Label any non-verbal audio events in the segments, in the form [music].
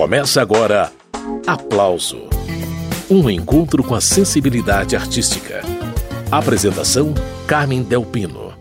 Começa agora Aplauso Um encontro com a sensibilidade artística. Apresentação: Carmen Delpino.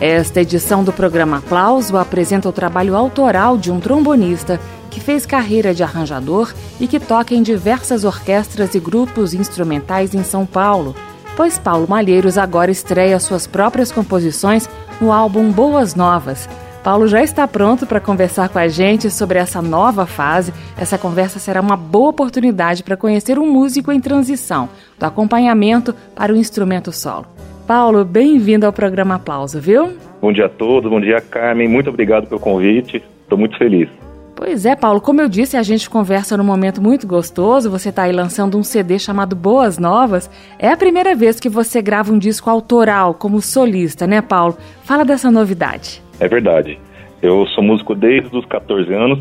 Esta edição do programa Aplauso apresenta o trabalho autoral de um trombonista que fez carreira de arranjador e que toca em diversas orquestras e grupos instrumentais em São Paulo, pois Paulo Malheiros agora estreia suas próprias composições no álbum Boas Novas. Paulo já está pronto para conversar com a gente sobre essa nova fase. Essa conversa será uma boa oportunidade para conhecer um músico em transição, do acompanhamento para o instrumento solo. Paulo, bem-vindo ao programa Aplauso, viu? Bom dia a todos, bom dia Carmen, muito obrigado pelo convite, estou muito feliz. Pois é, Paulo, como eu disse, a gente conversa num momento muito gostoso. Você está aí lançando um CD chamado Boas Novas. É a primeira vez que você grava um disco autoral como solista, né, Paulo? Fala dessa novidade. É verdade. Eu sou músico desde os 14 anos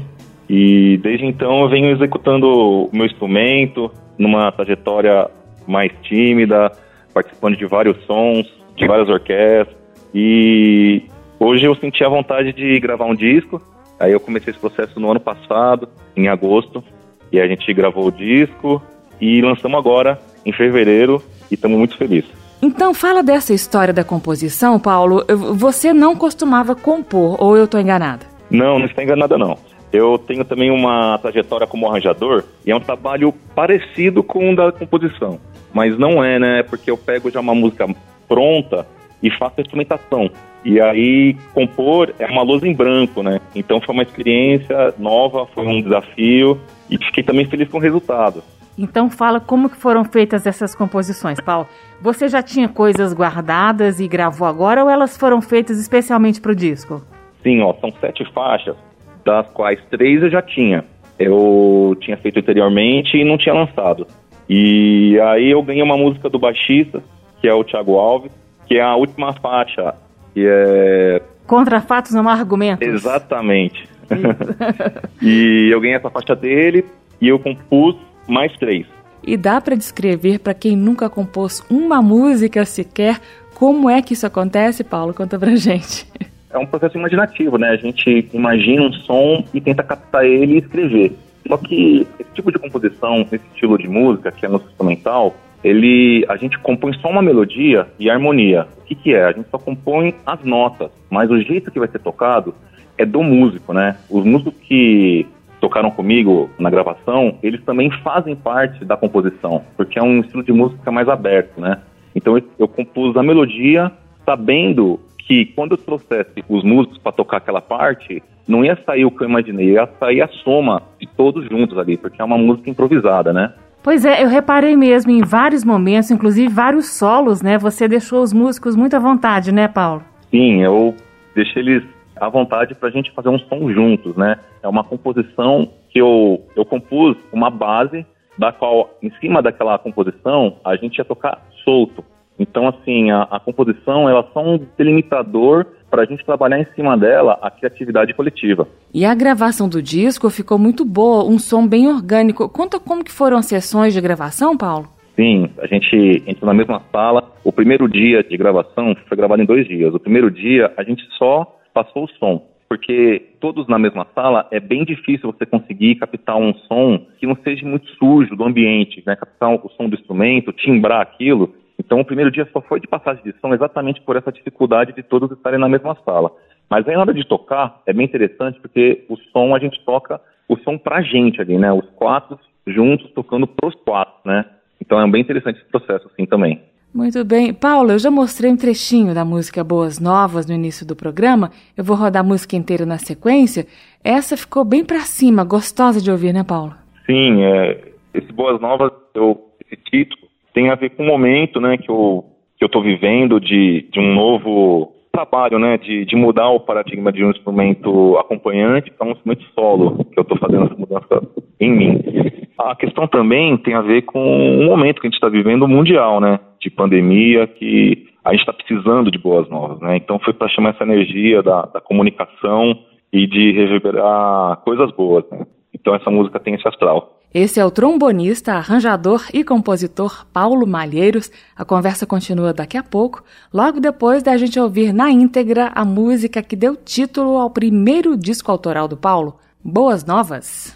e desde então eu venho executando o meu instrumento numa trajetória mais tímida, participando de vários sons, de várias orquestras. E hoje eu senti a vontade de gravar um disco Aí eu comecei esse processo no ano passado, em agosto, e a gente gravou o disco e lançamos agora em fevereiro e estamos muito felizes. Então fala dessa história da composição, Paulo. Você não costumava compor, ou eu estou enganada? Não, não está enganada não. Eu tenho também uma trajetória como arranjador e é um trabalho parecido com o da composição, mas não é, né? Porque eu pego já uma música pronta e faço a instrumentação. E aí, compor é uma luz em branco, né? Então foi uma experiência nova, foi um desafio e fiquei também feliz com o resultado. Então fala como que foram feitas essas composições, Paulo. Você já tinha coisas guardadas e gravou agora ou elas foram feitas especialmente para o disco? Sim, ó, são sete faixas, das quais três eu já tinha. Eu tinha feito anteriormente e não tinha lançado. E aí eu ganhei uma música do baixista, que é o Thiago Alves, que é a última faixa, que é... Contra fatos não há argumentos. Exatamente. [laughs] e eu ganhei essa faixa dele e eu compus mais três. E dá para descrever para quem nunca compôs uma música sequer como é que isso acontece, Paulo? Conta pra gente. É um processo imaginativo, né? A gente imagina um som e tenta captar ele e escrever. Só que esse tipo de composição, esse estilo de música, que é no instrumental, ele, a gente compõe só uma melodia e harmonia. O que, que é? A gente só compõe as notas, mas o jeito que vai ser tocado é do músico, né? Os músicos que tocaram comigo na gravação, eles também fazem parte da composição, porque é um estilo de música mais aberto, né? Então eu compus a melodia sabendo que quando eu trouxesse os músicos para tocar aquela parte, não ia sair o que eu imaginei, ia sair a soma de todos juntos ali, porque é uma música improvisada, né? Pois é, eu reparei mesmo em vários momentos, inclusive vários solos, né? Você deixou os músicos muito à vontade, né, Paulo? Sim, eu deixei eles à vontade para a gente fazer um som juntos, né? É uma composição que eu, eu compus uma base da qual, em cima daquela composição, a gente ia tocar solto. Então, assim, a, a composição ela é só um delimitador para a gente trabalhar em cima dela a criatividade coletiva. E a gravação do disco ficou muito boa, um som bem orgânico. Conta como que foram as sessões de gravação, Paulo? Sim, a gente entrou na mesma sala. O primeiro dia de gravação foi gravado em dois dias. O primeiro dia a gente só passou o som, porque todos na mesma sala é bem difícil você conseguir captar um som que não seja muito sujo do ambiente, né? Captar o som do instrumento, timbrar aquilo. Então, o primeiro dia só foi de passagem de som exatamente por essa dificuldade de todos estarem na mesma sala. Mas aí, na hora de tocar, é bem interessante porque o som a gente toca o som pra gente ali, né? Os quatro juntos tocando pros quatro, né? Então é bem interessante esse processo assim também. Muito bem. Paulo, eu já mostrei um trechinho da música Boas Novas no início do programa. Eu vou rodar a música inteira na sequência. Essa ficou bem para cima, gostosa de ouvir, né, Paulo? Sim, é, esse Boas Novas, eu, esse título, tem a ver com o momento né, que eu estou vivendo de, de um novo trabalho, né, de, de mudar o paradigma de um instrumento acompanhante para um instrumento solo, que eu estou fazendo essa mudança em mim. A questão também tem a ver com o momento que a gente está vivendo mundial, né, de pandemia, que a gente está precisando de boas novas, né, então foi para chamar essa energia da, da comunicação e de reverberar coisas boas, né. Então essa música tem esse astral. Esse é o trombonista, arranjador e compositor Paulo Malheiros. A conversa continua daqui a pouco, logo depois da gente ouvir na íntegra a música que deu título ao primeiro disco autoral do Paulo, Boas Novas.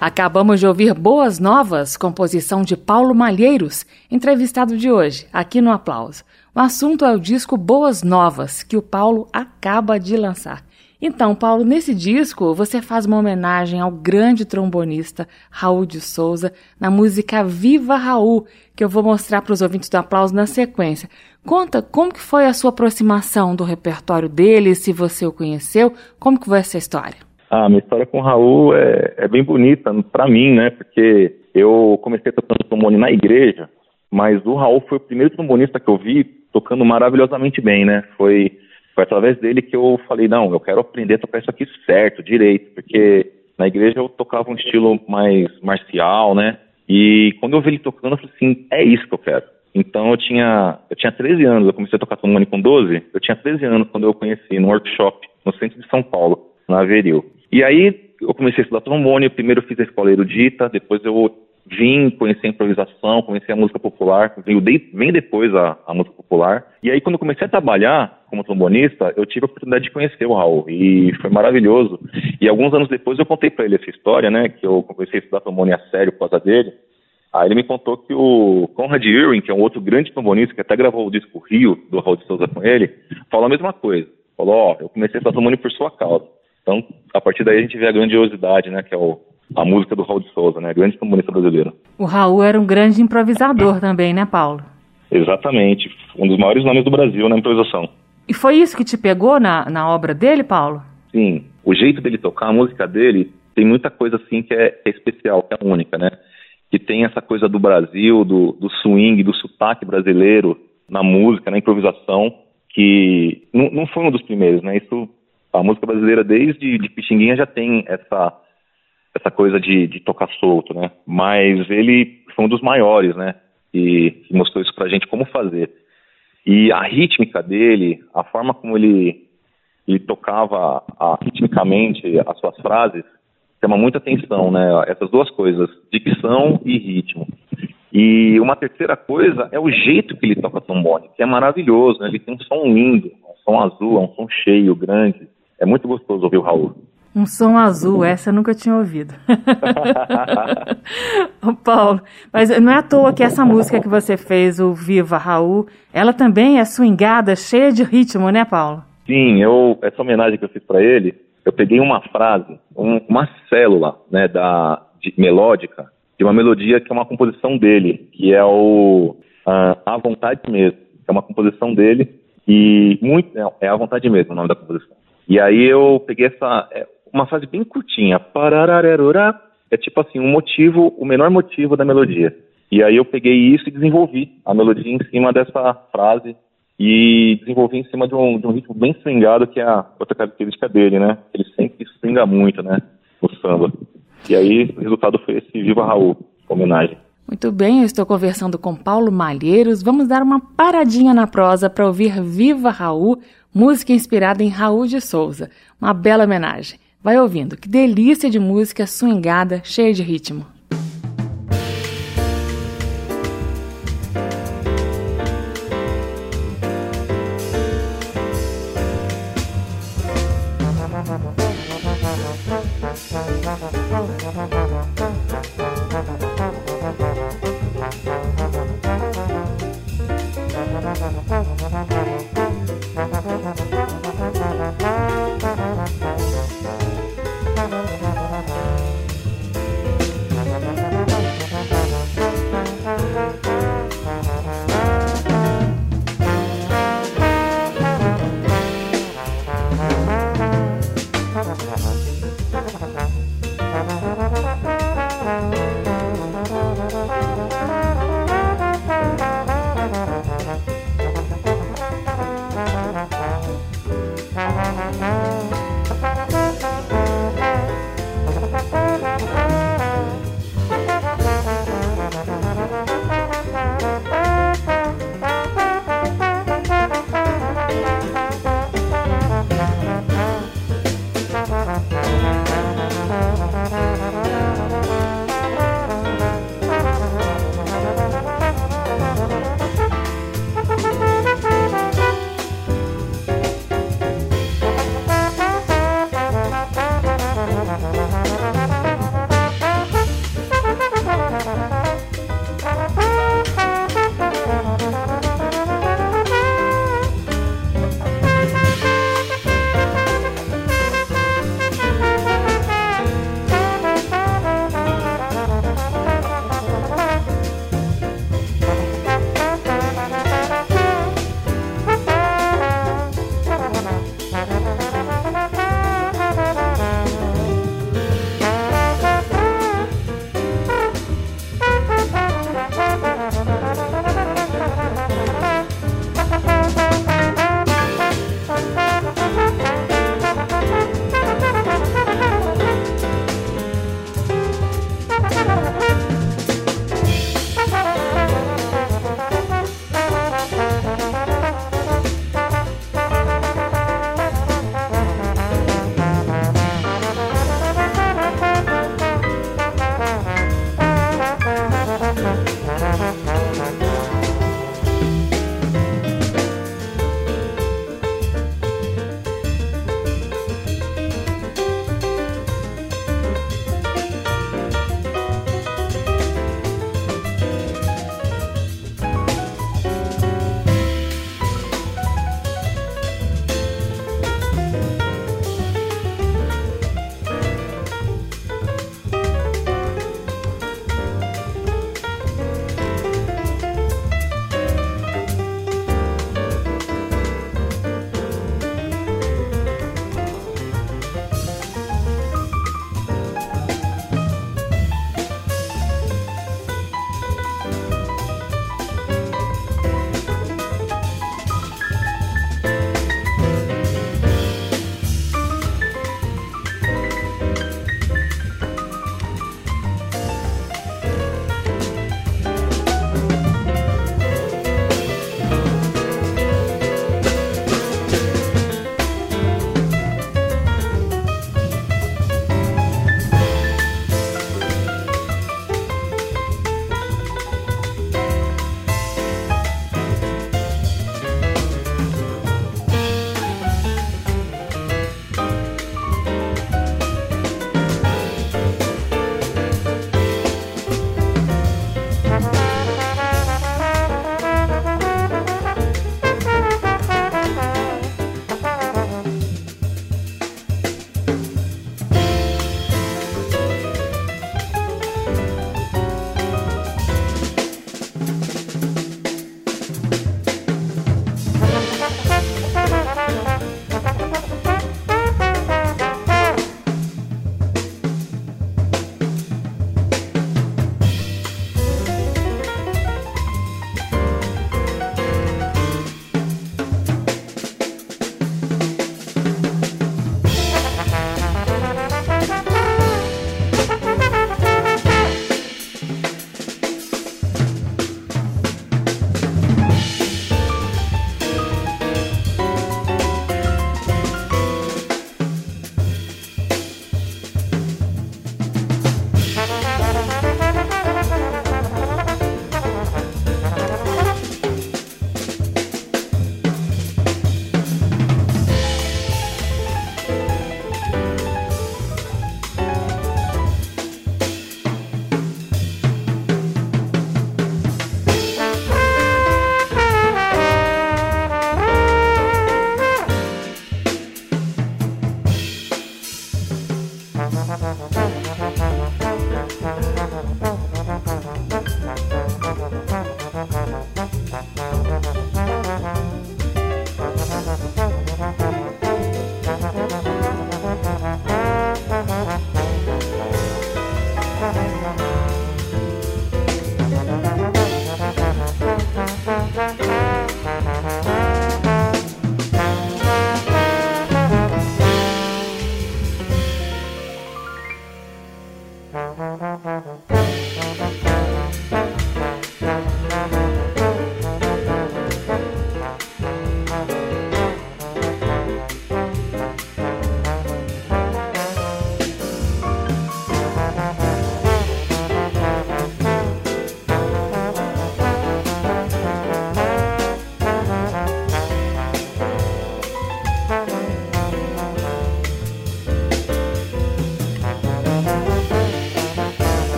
Acabamos de ouvir Boas Novas, composição de Paulo Malheiros, entrevistado de hoje, aqui no Aplauso. O assunto é o disco Boas Novas, que o Paulo acaba de lançar. Então, Paulo, nesse disco você faz uma homenagem ao grande trombonista Raul de Souza na música Viva Raul, que eu vou mostrar para os ouvintes do Aplauso na sequência. Conta como que foi a sua aproximação do repertório dele, se você o conheceu, como que foi essa história? Ah, minha história com o Raul é, é bem bonita para mim, né? Porque eu comecei tocando trombone na igreja, mas o Raul foi o primeiro trombonista que eu vi tocando maravilhosamente bem, né? Foi, foi através dele que eu falei, não, eu quero aprender a tocar isso aqui certo, direito, porque na igreja eu tocava um estilo mais marcial, né? E quando eu vi ele tocando, eu falei assim, é isso que eu quero. Então eu tinha, eu tinha 13 anos, eu comecei a tocar trombone com 12, eu tinha 13 anos quando eu conheci no workshop no centro de São Paulo, na Averil. E aí eu comecei a estudar trombone, primeiro fiz a escola erudita, depois eu vim conhecer a improvisação, conhecer a música popular, veio bem depois a, a, música popular. E aí quando eu comecei a trabalhar como trombonista, eu tive a oportunidade de conhecer o Raul e foi maravilhoso. E alguns anos depois eu contei para ele essa história, né, que eu comecei a estudar trombone a sério por causa dele. Aí ele me contou que o Conrad Irwin, que é um outro grande trombonista, que até gravou o disco Rio, do Raul de Souza com ele, falou a mesma coisa. Falou, ó, oh, eu comecei a estudar trombone por sua causa. Então, a partir daí a gente vê a grandiosidade, né, que é o, a música do Raul de Souza, né, grande comunista brasileiro. O Raul era um grande improvisador [clears throat] também, né, Paulo? Exatamente, um dos maiores nomes do Brasil na improvisação. E foi isso que te pegou na, na obra dele, Paulo? Sim, o jeito dele tocar, a música dele, tem muita coisa assim que é, é especial, que é única, né? Que tem essa coisa do Brasil, do, do swing, do sotaque brasileiro na música, na improvisação, que não, não foi um dos primeiros, né? Isso a música brasileira desde de Pixinguinha já tem essa essa coisa de, de tocar solto, né? Mas ele foi um dos maiores, né? E, que mostrou isso pra gente como fazer. E a rítmica dele, a forma como ele, ele tocava a, ritmicamente as suas frases, chama muita atenção, né? Essas duas coisas, dicção e ritmo. E uma terceira coisa é o jeito que ele toca trombone, que é maravilhoso, né? Ele tem um som lindo, um som azul, é um som cheio, grande. É muito gostoso ouvir o Raul. Um som azul, essa eu nunca tinha ouvido. [laughs] Ô, Paulo, mas não é à toa que essa música que você fez, o Viva Raul, ela também é swingada, cheia de ritmo, né, Paulo? Sim, eu, essa homenagem que eu fiz para ele, eu peguei uma frase, um, uma célula, né, da, de, melódica, de uma melodia que é uma composição dele, que é o uh, A Vontade Mesmo, que é uma composição dele, e muito, é, é A Vontade Mesmo o nome da composição. E aí eu peguei essa é, uma frase bem curtinha, pararararurá, é tipo assim, um motivo, o menor motivo da melodia. E aí eu peguei isso e desenvolvi a melodia em cima dessa frase e desenvolvi em cima de um, de um ritmo bem swingado, que é a outra característica dele, né? Ele sempre swinga muito, né? O samba. E aí o resultado foi esse Viva Raul, homenagem. Muito bem, eu estou conversando com Paulo Malheiros. Vamos dar uma paradinha na prosa para ouvir Viva Raul, música inspirada em Raul de Souza. Uma bela homenagem. Vai ouvindo, que delícia de música swingada, cheia de ritmo.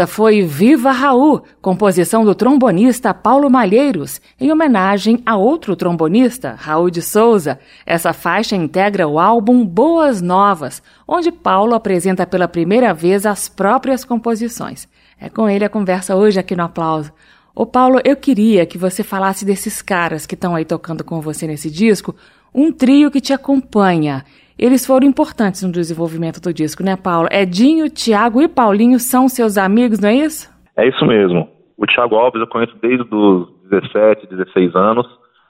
Essa foi Viva Raul, composição do trombonista Paulo Malheiros, em homenagem a outro trombonista, Raul de Souza. Essa faixa integra o álbum Boas Novas, onde Paulo apresenta pela primeira vez as próprias composições. É com ele a conversa hoje aqui no Aplauso. Ô Paulo, eu queria que você falasse desses caras que estão aí tocando com você nesse disco, um trio que te acompanha eles foram importantes no desenvolvimento do disco, né, Paulo? Edinho, Tiago e Paulinho são seus amigos, não é isso? É isso mesmo. O Tiago Alves eu conheço desde os 17, 16 anos.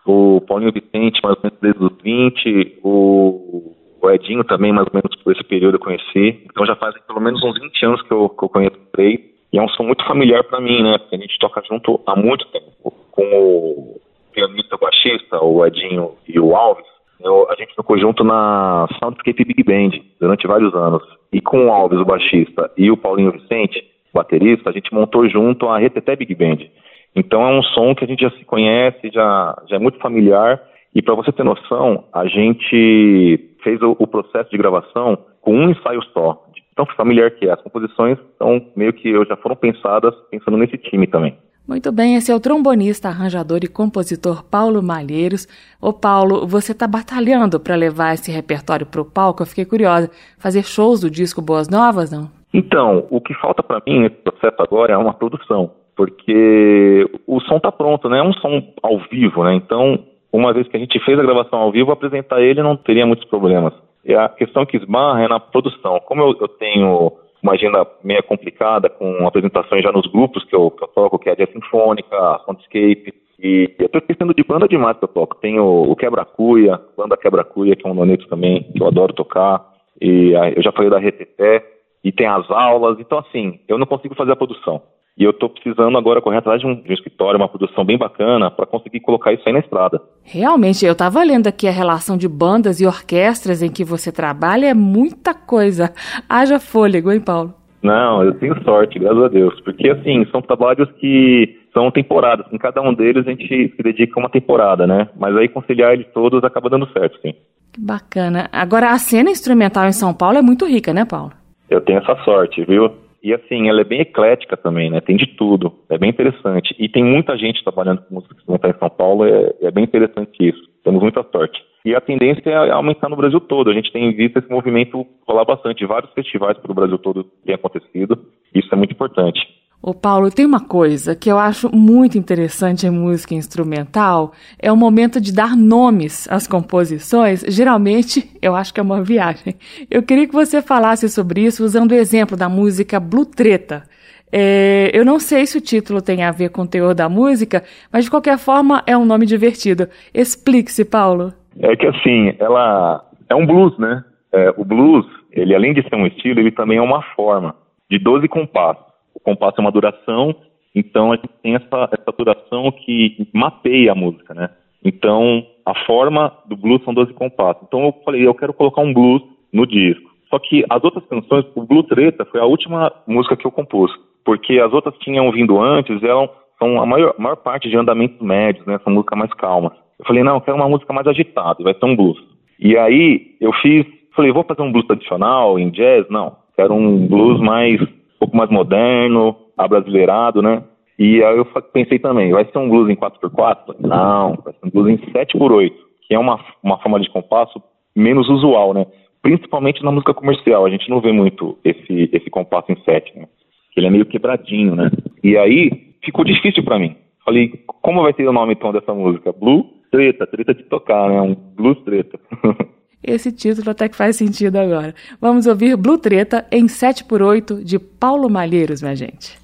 O Paulinho Vicente, mais ou menos desde os 20. O, Edinho também, mais ou menos por esse período eu conheci. Então já faz pelo menos uns 20 anos que eu, que eu conheço o Trey. E é um som muito familiar para mim, né? Porque a gente toca junto há muito tempo. Com o pianista baixista, o Edinho e o Alves eu, a gente tocou junto na Soundscape Big Band durante vários anos. E com o Alves, o baixista, e o Paulinho Vicente, o baterista, a gente montou junto a Reteté Big Band. Então é um som que a gente já se conhece, já, já é muito familiar. E para você ter noção, a gente fez o, o, processo de gravação com um ensaio só, tão familiar que é. As composições são meio que já foram pensadas pensando nesse time também. Muito bem, esse é o trombonista, arranjador e compositor Paulo Malheiros. Ô Paulo, você está batalhando para levar esse repertório para o palco? Eu fiquei curiosa. Fazer shows do disco Boas Novas, não? Então, o que falta para mim nesse processo agora é uma produção, porque o som está pronto, né? É um som ao vivo, né? Então, uma vez que a gente fez a gravação ao vivo, apresentar ele não teria muitos problemas. E a questão que esbarra é na produção. Como eu, eu tenho uma agenda meio complicada, com apresentações já nos grupos que eu, que eu toco, que é a Jazz Sinfônica, a Soundscape, e eu tô esquecendo de banda demais que eu toco. Tem o, o Quebra-Cuia, banda Quebra-Cuia, que é um noneto também, que eu adoro tocar, e a, eu já falei da RTT, e tem as aulas, então assim, eu não consigo fazer a produção. E eu estou precisando agora correr atrás de um, de um escritório, uma produção bem bacana, para conseguir colocar isso aí na estrada. Realmente, eu estava lendo aqui a relação de bandas e orquestras em que você trabalha, é muita coisa. [laughs] Haja fôlego, hein, Paulo? Não, eu tenho sorte, graças a Deus. Porque, assim, são trabalhos que são temporadas. Em cada um deles a gente se dedica a uma temporada, né? Mas aí conciliar eles todos acaba dando certo, sim. Que bacana. Agora, a cena instrumental em São Paulo é muito rica, né, Paulo? Eu tenho essa sorte, viu? E assim, ela é bem eclética também, né? Tem de tudo. É bem interessante. E tem muita gente trabalhando com música instrumental em São Paulo, é, é bem interessante isso. Temos muita sorte. E a tendência é aumentar no Brasil todo. A gente tem visto esse movimento rolar bastante. Vários festivais pelo Brasil todo têm acontecido. Isso é muito importante. Ô Paulo, tem uma coisa que eu acho muito interessante em música instrumental, é o momento de dar nomes às composições. Geralmente, eu acho que é uma viagem. Eu queria que você falasse sobre isso usando o exemplo da música Blue Treta. É, eu não sei se o título tem a ver com o teor da música, mas de qualquer forma é um nome divertido. Explique-se, Paulo. É que assim, ela é um blues, né? É, o blues, ele além de ser um estilo, ele também é uma forma de 12 compassos compasso é uma duração, então a gente tem essa, essa duração que mapeia a música, né? Então, a forma do blues são 12 compassos. Então eu falei, eu quero colocar um blues no disco. Só que as outras canções, o Blue Treta foi a última música que eu compus, porque as outras tinham vindo antes, eram são a maior, maior parte de andamentos médios, né? São músicas mais calmas. Eu falei, não, eu quero uma música mais agitada, vai ser um blues. E aí eu fiz, falei, vou fazer um blues tradicional, em jazz? Não, quero um blues mais pouco mais moderno, abrasileirado, né? E aí eu pensei também, vai ser um blues em 4x4? Não, vai ser um blues em 7x8, que é uma, uma forma de compasso menos usual, né? Principalmente na música comercial, a gente não vê muito esse, esse compasso em 7, né? Ele é meio quebradinho, né? E aí ficou difícil para mim. Falei, como vai ter o nome então dessa música? Blue Treta, treta de tocar, né? Um blues treta. [laughs] Esse título até que faz sentido agora. Vamos ouvir Blue Treta em 7 por 8 de Paulo Malheiros, minha gente.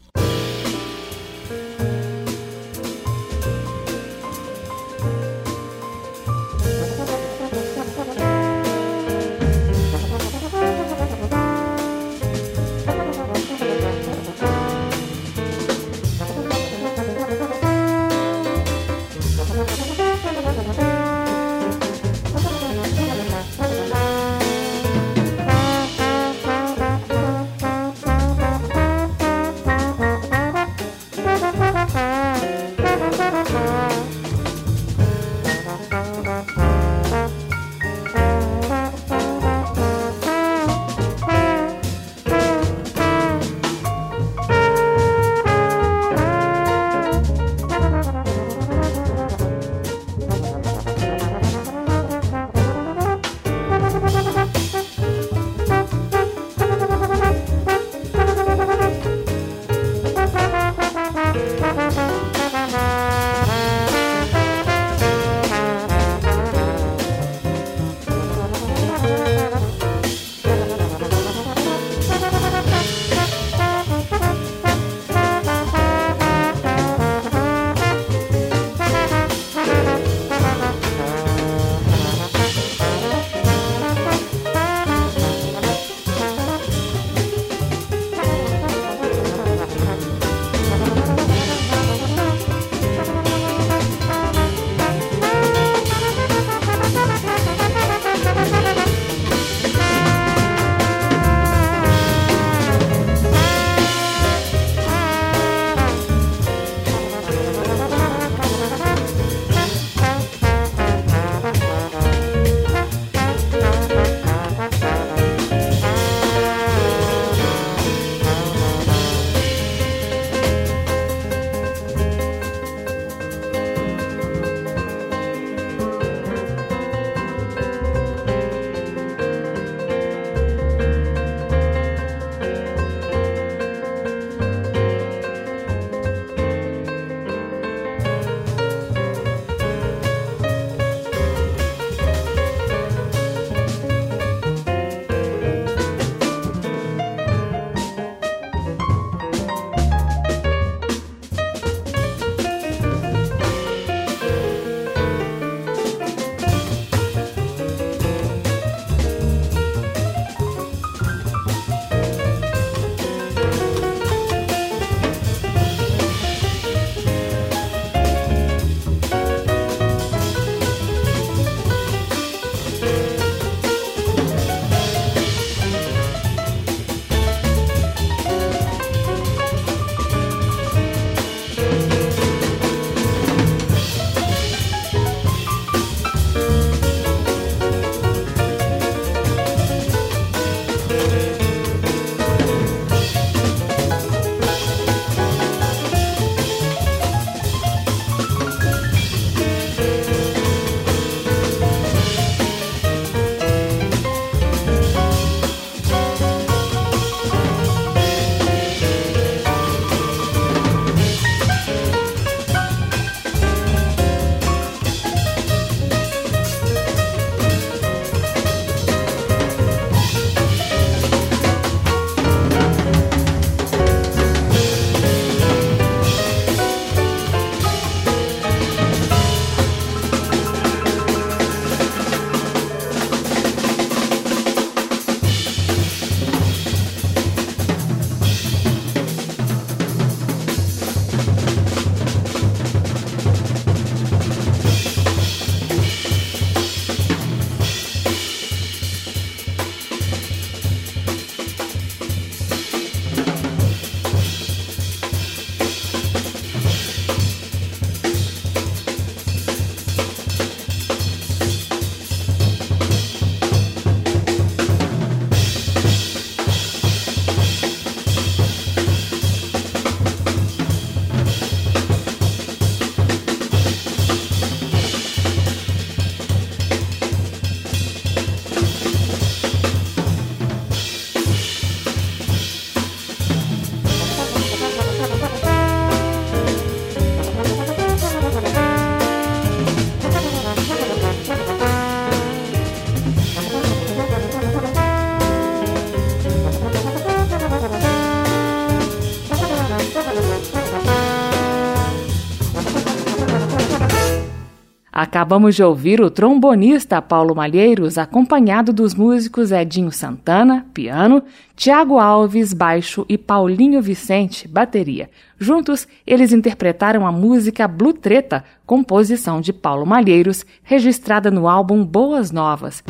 Acabamos de ouvir o trombonista Paulo Malheiros, acompanhado dos músicos Edinho Santana, piano, Tiago Alves, baixo e Paulinho Vicente, bateria. Juntos, eles interpretaram a música Blue Treta, composição de Paulo Malheiros, registrada no álbum Boas Novas.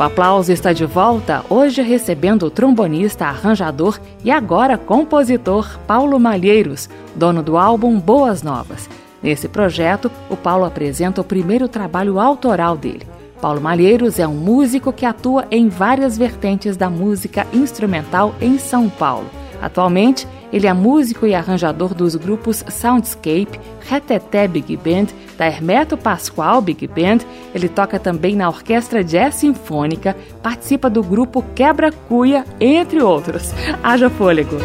O aplauso está de volta, hoje recebendo o trombonista, arranjador e agora compositor Paulo Malheiros, dono do álbum Boas Novas. Nesse projeto, o Paulo apresenta o primeiro trabalho autoral dele. Paulo Malheiros é um músico que atua em várias vertentes da música instrumental em São Paulo. Atualmente, ele é músico e arranjador dos grupos Soundscape, Reteté Big Band, da Hermeto Pascoal Big Band. Ele toca também na Orquestra Jazz Sinfônica, participa do grupo Quebra Cuia, entre outros. Haja fôlego!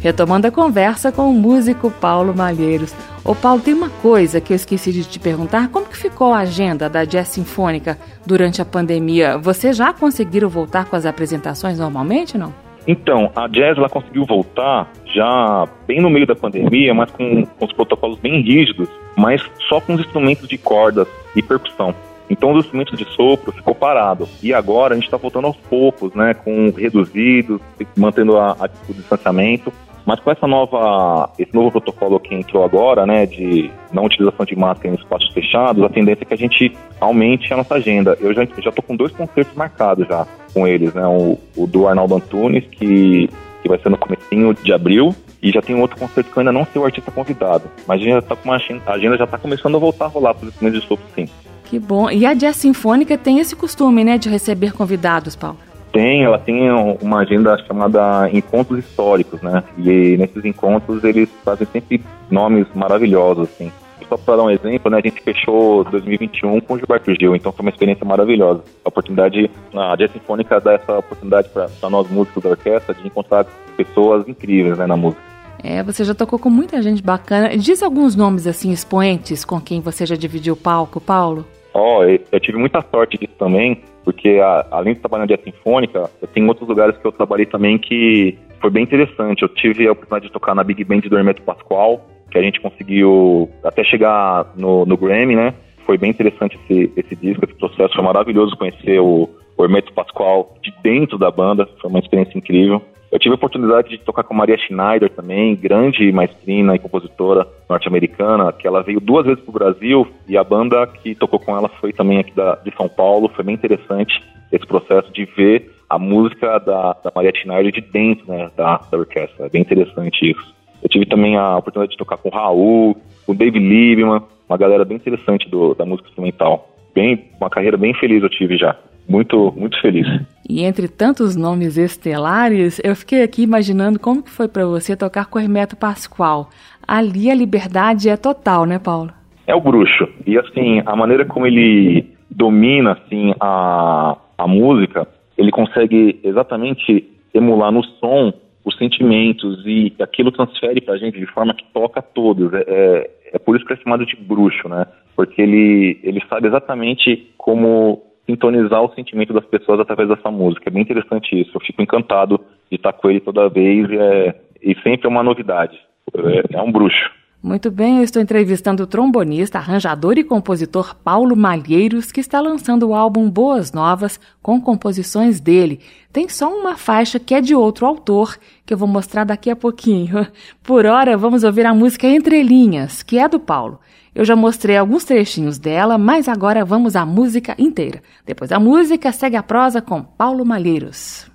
Retomando a conversa com o músico Paulo Malheiros. Ô Paulo, tem uma coisa que eu esqueci de te perguntar. Como que ficou a agenda da Jazz Sinfônica durante a pandemia? Vocês já conseguiram voltar com as apresentações normalmente, não? Então, a Jazz ela conseguiu voltar já bem no meio da pandemia, mas com, com os protocolos bem rígidos, mas só com os instrumentos de cordas e percussão. Então os instrumentos de sopro ficou parado. E agora a gente está voltando aos poucos, né, com reduzidos, mantendo a, a, o distanciamento. Mas com essa nova, esse novo protocolo que entrou agora, né, de não utilização de máscara em espaços fechados, a tendência é que a gente aumente a nossa agenda. Eu já já tô com dois concertos marcados já com eles, né, o, o do Arnaldo Antunes que que vai ser no comecinho de abril e já tem outro concerto que eu ainda não sei o artista convidado, mas a gente já tá com uma a agenda já está começando a voltar a rolar para os instrumentos de sopro, sim. Que bom. E a Jazz Sinfônica tem esse costume, né, de receber convidados, Paulo? Tem, ela tem uma agenda chamada Encontros Históricos, né? E nesses encontros eles fazem sempre nomes maravilhosos, assim. Só para dar um exemplo, né, a gente fechou 2021 com o Gilberto Gil, então foi uma experiência maravilhosa. A oportunidade, a Jazz Sinfônica dá essa oportunidade para nós músicos da orquestra de encontrar pessoas incríveis né, na música. É, você já tocou com muita gente bacana. Diz alguns nomes assim expoentes com quem você já dividiu o palco, Paulo? Ó, oh, eu tive muita sorte disso também porque a, além de trabalhar na Jazz Sinfônica, tenho outros lugares que eu trabalhei também que foi bem interessante. Eu tive a oportunidade de tocar na Big Band do Hermeto Pascoal, que a gente conseguiu até chegar no, no Grammy, né? Foi bem interessante esse, esse disco, esse processo. Foi maravilhoso conhecer o, o Hermeto Pascoal de dentro da banda, foi uma experiência incrível. Eu tive a oportunidade de tocar com Maria Schneider também, grande maestrina e compositora norte-americana, que ela veio duas vezes para o Brasil e a banda que tocou com ela foi também aqui da, de São Paulo. Foi bem interessante esse processo de ver a música da, da Maria Schneider de dentro né, da, da orquestra. É bem interessante isso. Eu tive também a oportunidade de tocar com o Raul, com o David Liebman, uma galera bem interessante do, da música instrumental. Bem, uma carreira bem feliz eu tive já muito, muito feliz. E entre tantos nomes estelares, eu fiquei aqui imaginando como que foi para você tocar com Hermeto Pascoal. Ali a liberdade é total, né, Paulo? É o bruxo. E assim, a maneira como ele domina assim a, a música, ele consegue exatamente emular no som os sentimentos e aquilo transfere pra gente de forma que toca todos. É, é, é por isso que é chamado de bruxo, né? Porque ele, ele sabe exatamente como sintonizar o sentimento das pessoas através dessa música. É bem interessante isso. Eu fico encantado de estar com ele toda vez e, é, e sempre é uma novidade. É, é um bruxo. Muito bem, eu estou entrevistando o trombonista, arranjador e compositor Paulo Malheiros, que está lançando o álbum Boas Novas com composições dele. Tem só uma faixa que é de outro autor, que eu vou mostrar daqui a pouquinho. [laughs] Por hora, vamos ouvir a música Entre Linhas, que é do Paulo. Eu já mostrei alguns trechinhos dela, mas agora vamos à música inteira. Depois da música, segue a prosa com Paulo Malheiros.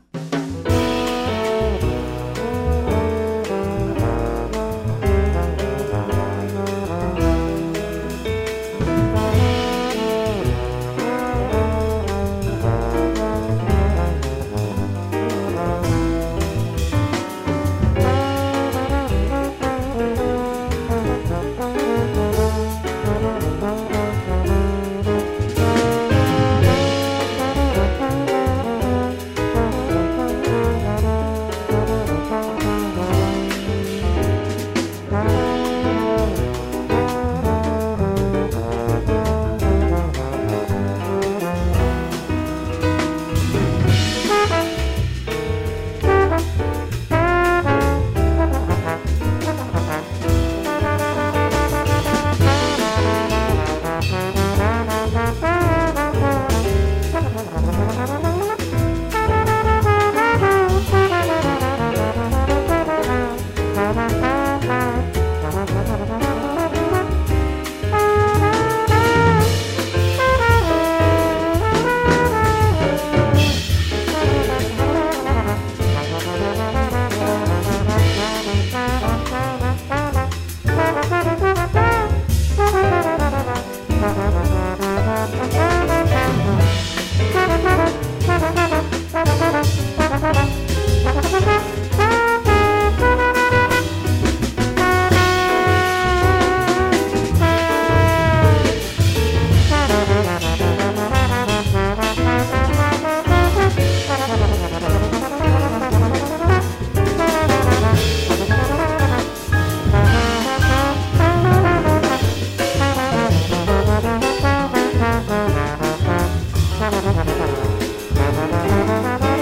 Thank you.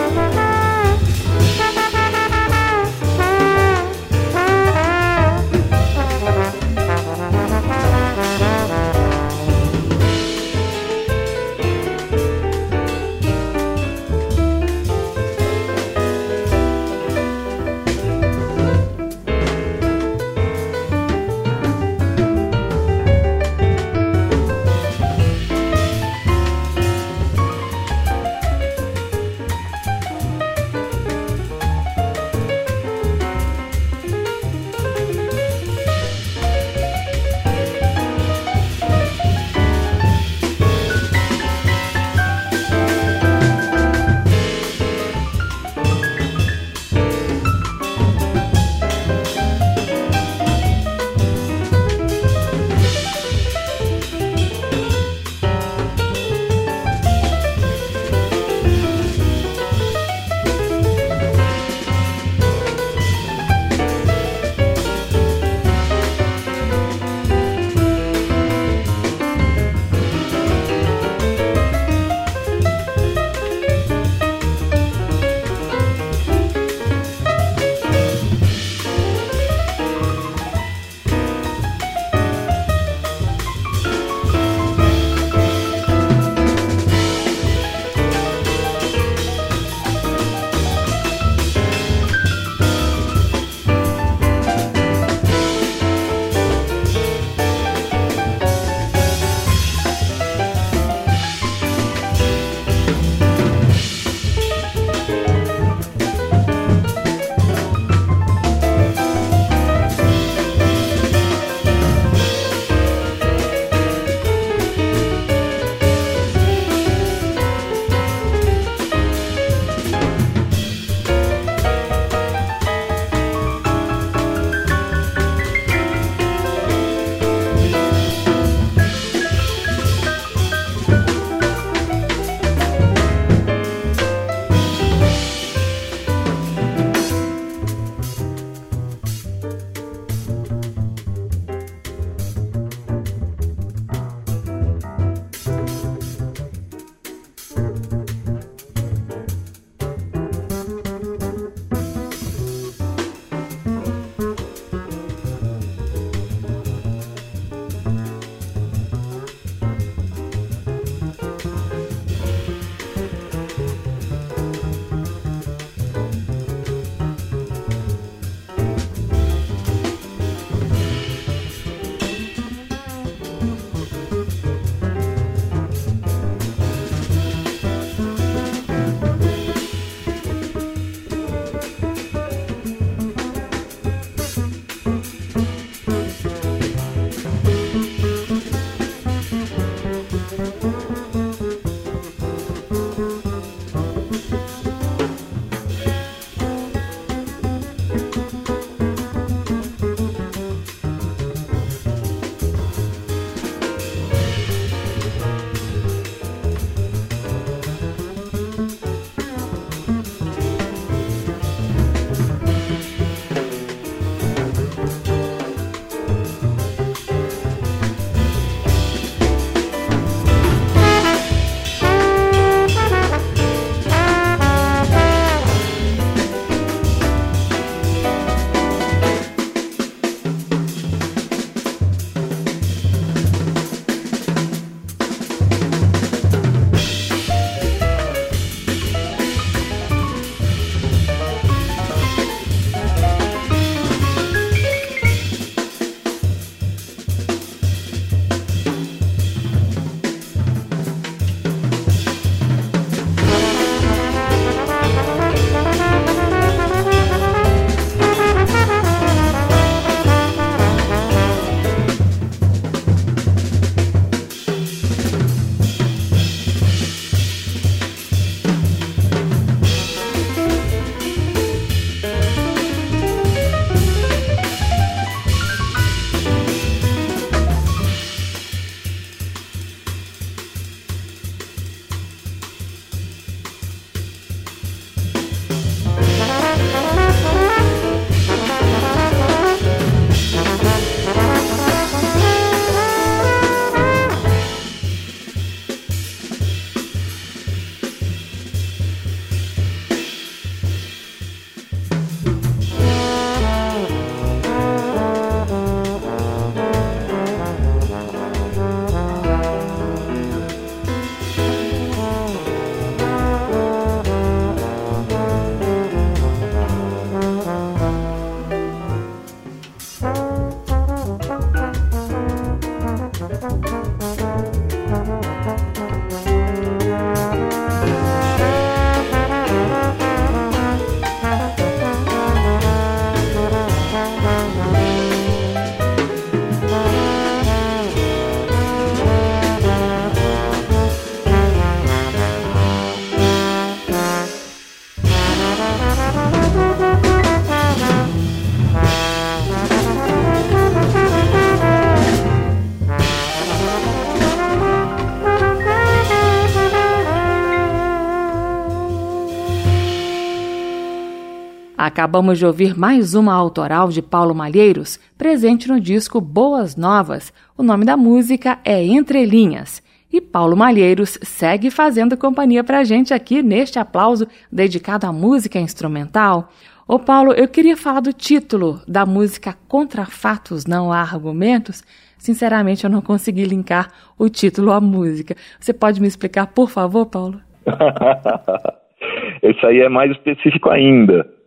Acabamos de ouvir mais uma autoral de Paulo Malheiros, presente no disco Boas Novas. O nome da música é Entre Linhas. E Paulo Malheiros segue fazendo companhia pra gente aqui neste aplauso dedicado à música instrumental. Ô Paulo, eu queria falar do título da música Contra Fatos Não Há Argumentos. Sinceramente, eu não consegui linkar o título à música. Você pode me explicar, por favor, Paulo? [laughs] Esse aí é mais específico ainda.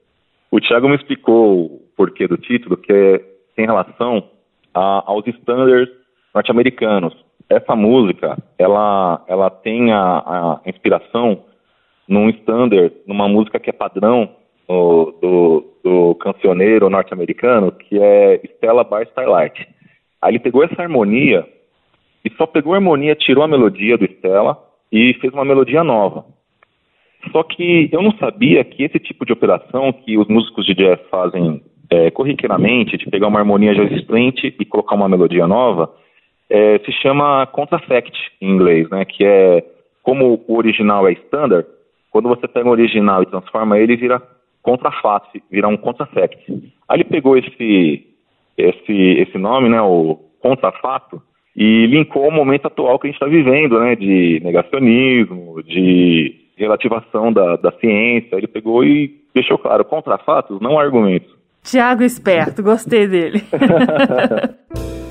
O Thiago me explicou o porquê do título, que é, tem relação a, aos standards norte-americanos. Essa música, ela, ela tem a, a, inspiração num standard, numa música que é padrão do, do, do cancioneiro norte-americano, que é Stella Bar Starlight. Aí ele pegou essa harmonia e só pegou a harmonia, tirou a melodia do Stella e fez uma melodia nova. Só que eu não sabia que esse tipo de operação que os músicos de jazz fazem é, corriqueiramente, de pegar uma harmonia já existente e colocar uma melodia nova, é, se chama contrafact em inglês, né? Que é como o original é standard, quando você pega o original e transforma ele, vira contrafato, vira um contrafact. Aí ele pegou esse esse esse nome, né? O contrafato e linkou ao momento atual que a gente está vivendo, né? De negacionismo, de relativação da, da ciência. Ele pegou e deixou claro, contra fatos, não argumentos. Tiago esperto, gostei dele. [laughs]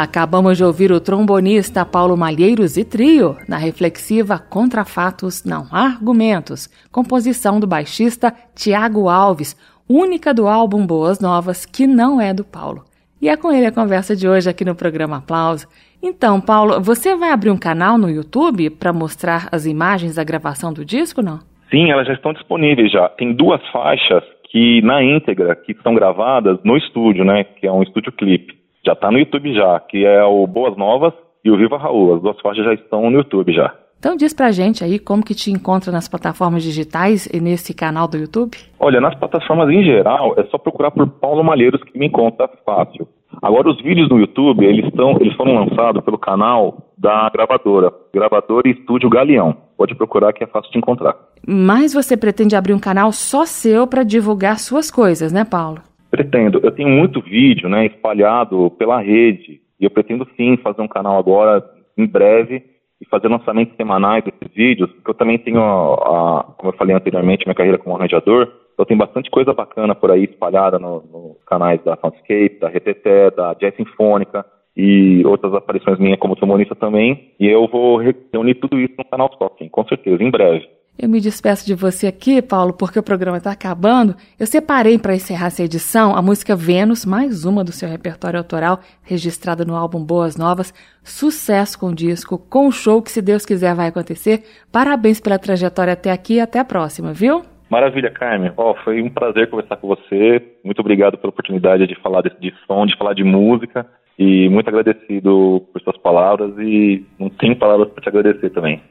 Acabamos de ouvir o trombonista Paulo Malheiros e Trio na reflexiva Contra Fatos Não Há Argumentos, composição do baixista Tiago Alves, única do álbum Boas Novas que não é do Paulo. E é com ele a conversa de hoje aqui no programa Aplauso. Então, Paulo, você vai abrir um canal no YouTube para mostrar as imagens da gravação do disco, não? Sim, elas já estão disponíveis já. Tem duas faixas que na íntegra que são gravadas no estúdio, né, que é um estúdio clipe. Já está no YouTube já, que é o Boas Novas e o Viva Raul. As duas faixas já estão no YouTube já. Então diz pra gente aí como que te encontra nas plataformas digitais e nesse canal do YouTube. Olha, nas plataformas em geral, é só procurar por Paulo Malheiros que me encontra fácil. Agora os vídeos no YouTube, eles, estão, eles foram lançados pelo canal da gravadora, Gravadora Estúdio Galeão. Pode procurar que é fácil de encontrar. Mas você pretende abrir um canal só seu para divulgar suas coisas, né, Paulo? Pretendo. Eu tenho muito vídeo, né, espalhado pela rede. E eu pretendo sim fazer um canal agora, em breve, e fazer lançamentos semanais desses vídeos, porque eu também tenho, a, a, como eu falei anteriormente, minha carreira como arranjador, então tem bastante coisa bacana por aí espalhada nos no canais da Soundscape, da RTT, da Jazz Sinfônica e outras aparições minhas como trombonista também, e eu vou reunir tudo isso no canal sim, com certeza, em breve. Eu me despeço de você aqui, Paulo, porque o programa está acabando. Eu separei para encerrar essa edição a música Vênus, mais uma do seu repertório autoral, registrada no álbum Boas Novas. Sucesso com o disco, com o show que, se Deus quiser, vai acontecer. Parabéns pela trajetória até aqui e até a próxima, viu? Maravilha, Carmen. Oh, foi um prazer conversar com você. Muito obrigado pela oportunidade de falar de, de som, de falar de música. E muito agradecido por suas palavras e não tenho palavras para te agradecer também.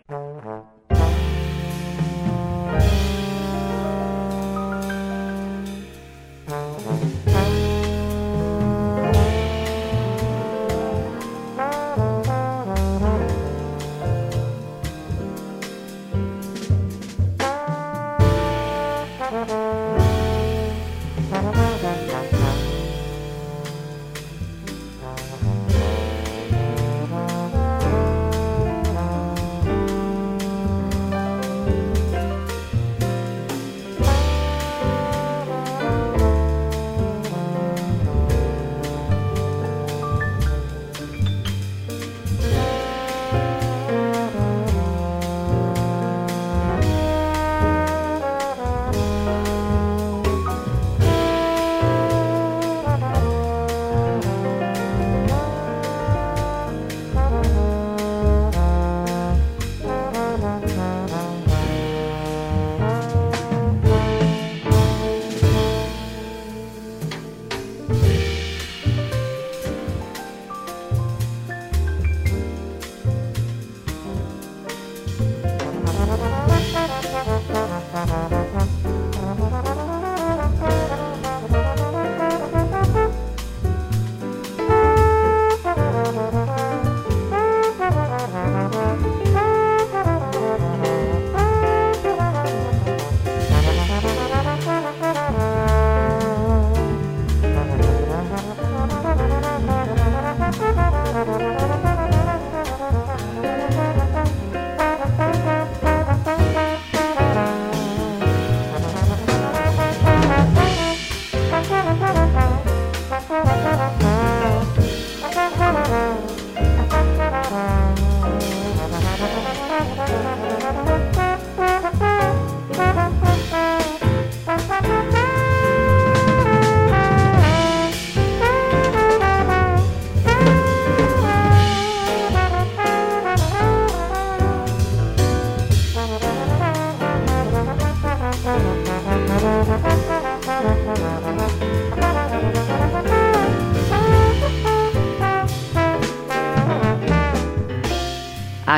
Bye.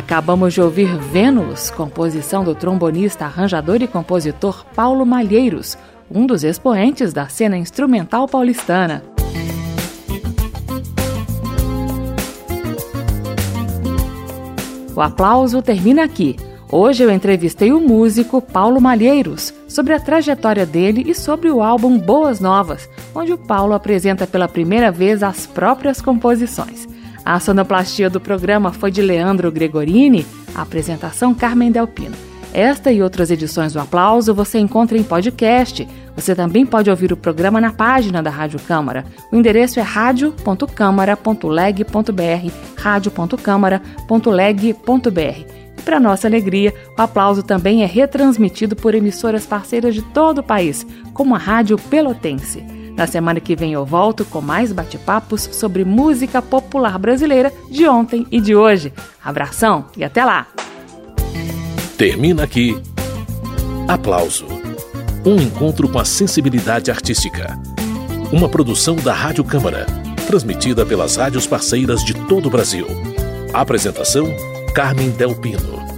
Acabamos de ouvir Vênus, composição do trombonista, arranjador e compositor Paulo Malheiros, um dos expoentes da cena instrumental paulistana. O aplauso termina aqui. Hoje eu entrevistei o músico Paulo Malheiros sobre a trajetória dele e sobre o álbum Boas Novas, onde o Paulo apresenta pela primeira vez as próprias composições. A sonoplastia do programa foi de Leandro Gregorini, a apresentação Carmen Delpino. Esta e outras edições do Aplauso você encontra em podcast Você também pode ouvir o programa na página da Rádio Câmara. O endereço é radio.câmara.leg.br, radio.câmara.leg.br. E para nossa alegria, o aplauso também é retransmitido por emissoras parceiras de todo o país, como a Rádio Pelotense. Na semana que vem eu volto com mais bate-papos sobre música popular brasileira de ontem e de hoje. Abração e até lá! Termina aqui. Aplauso. Um encontro com a sensibilidade artística. Uma produção da Rádio Câmara, transmitida pelas rádios parceiras de todo o Brasil. Apresentação: Carmen Del Pino.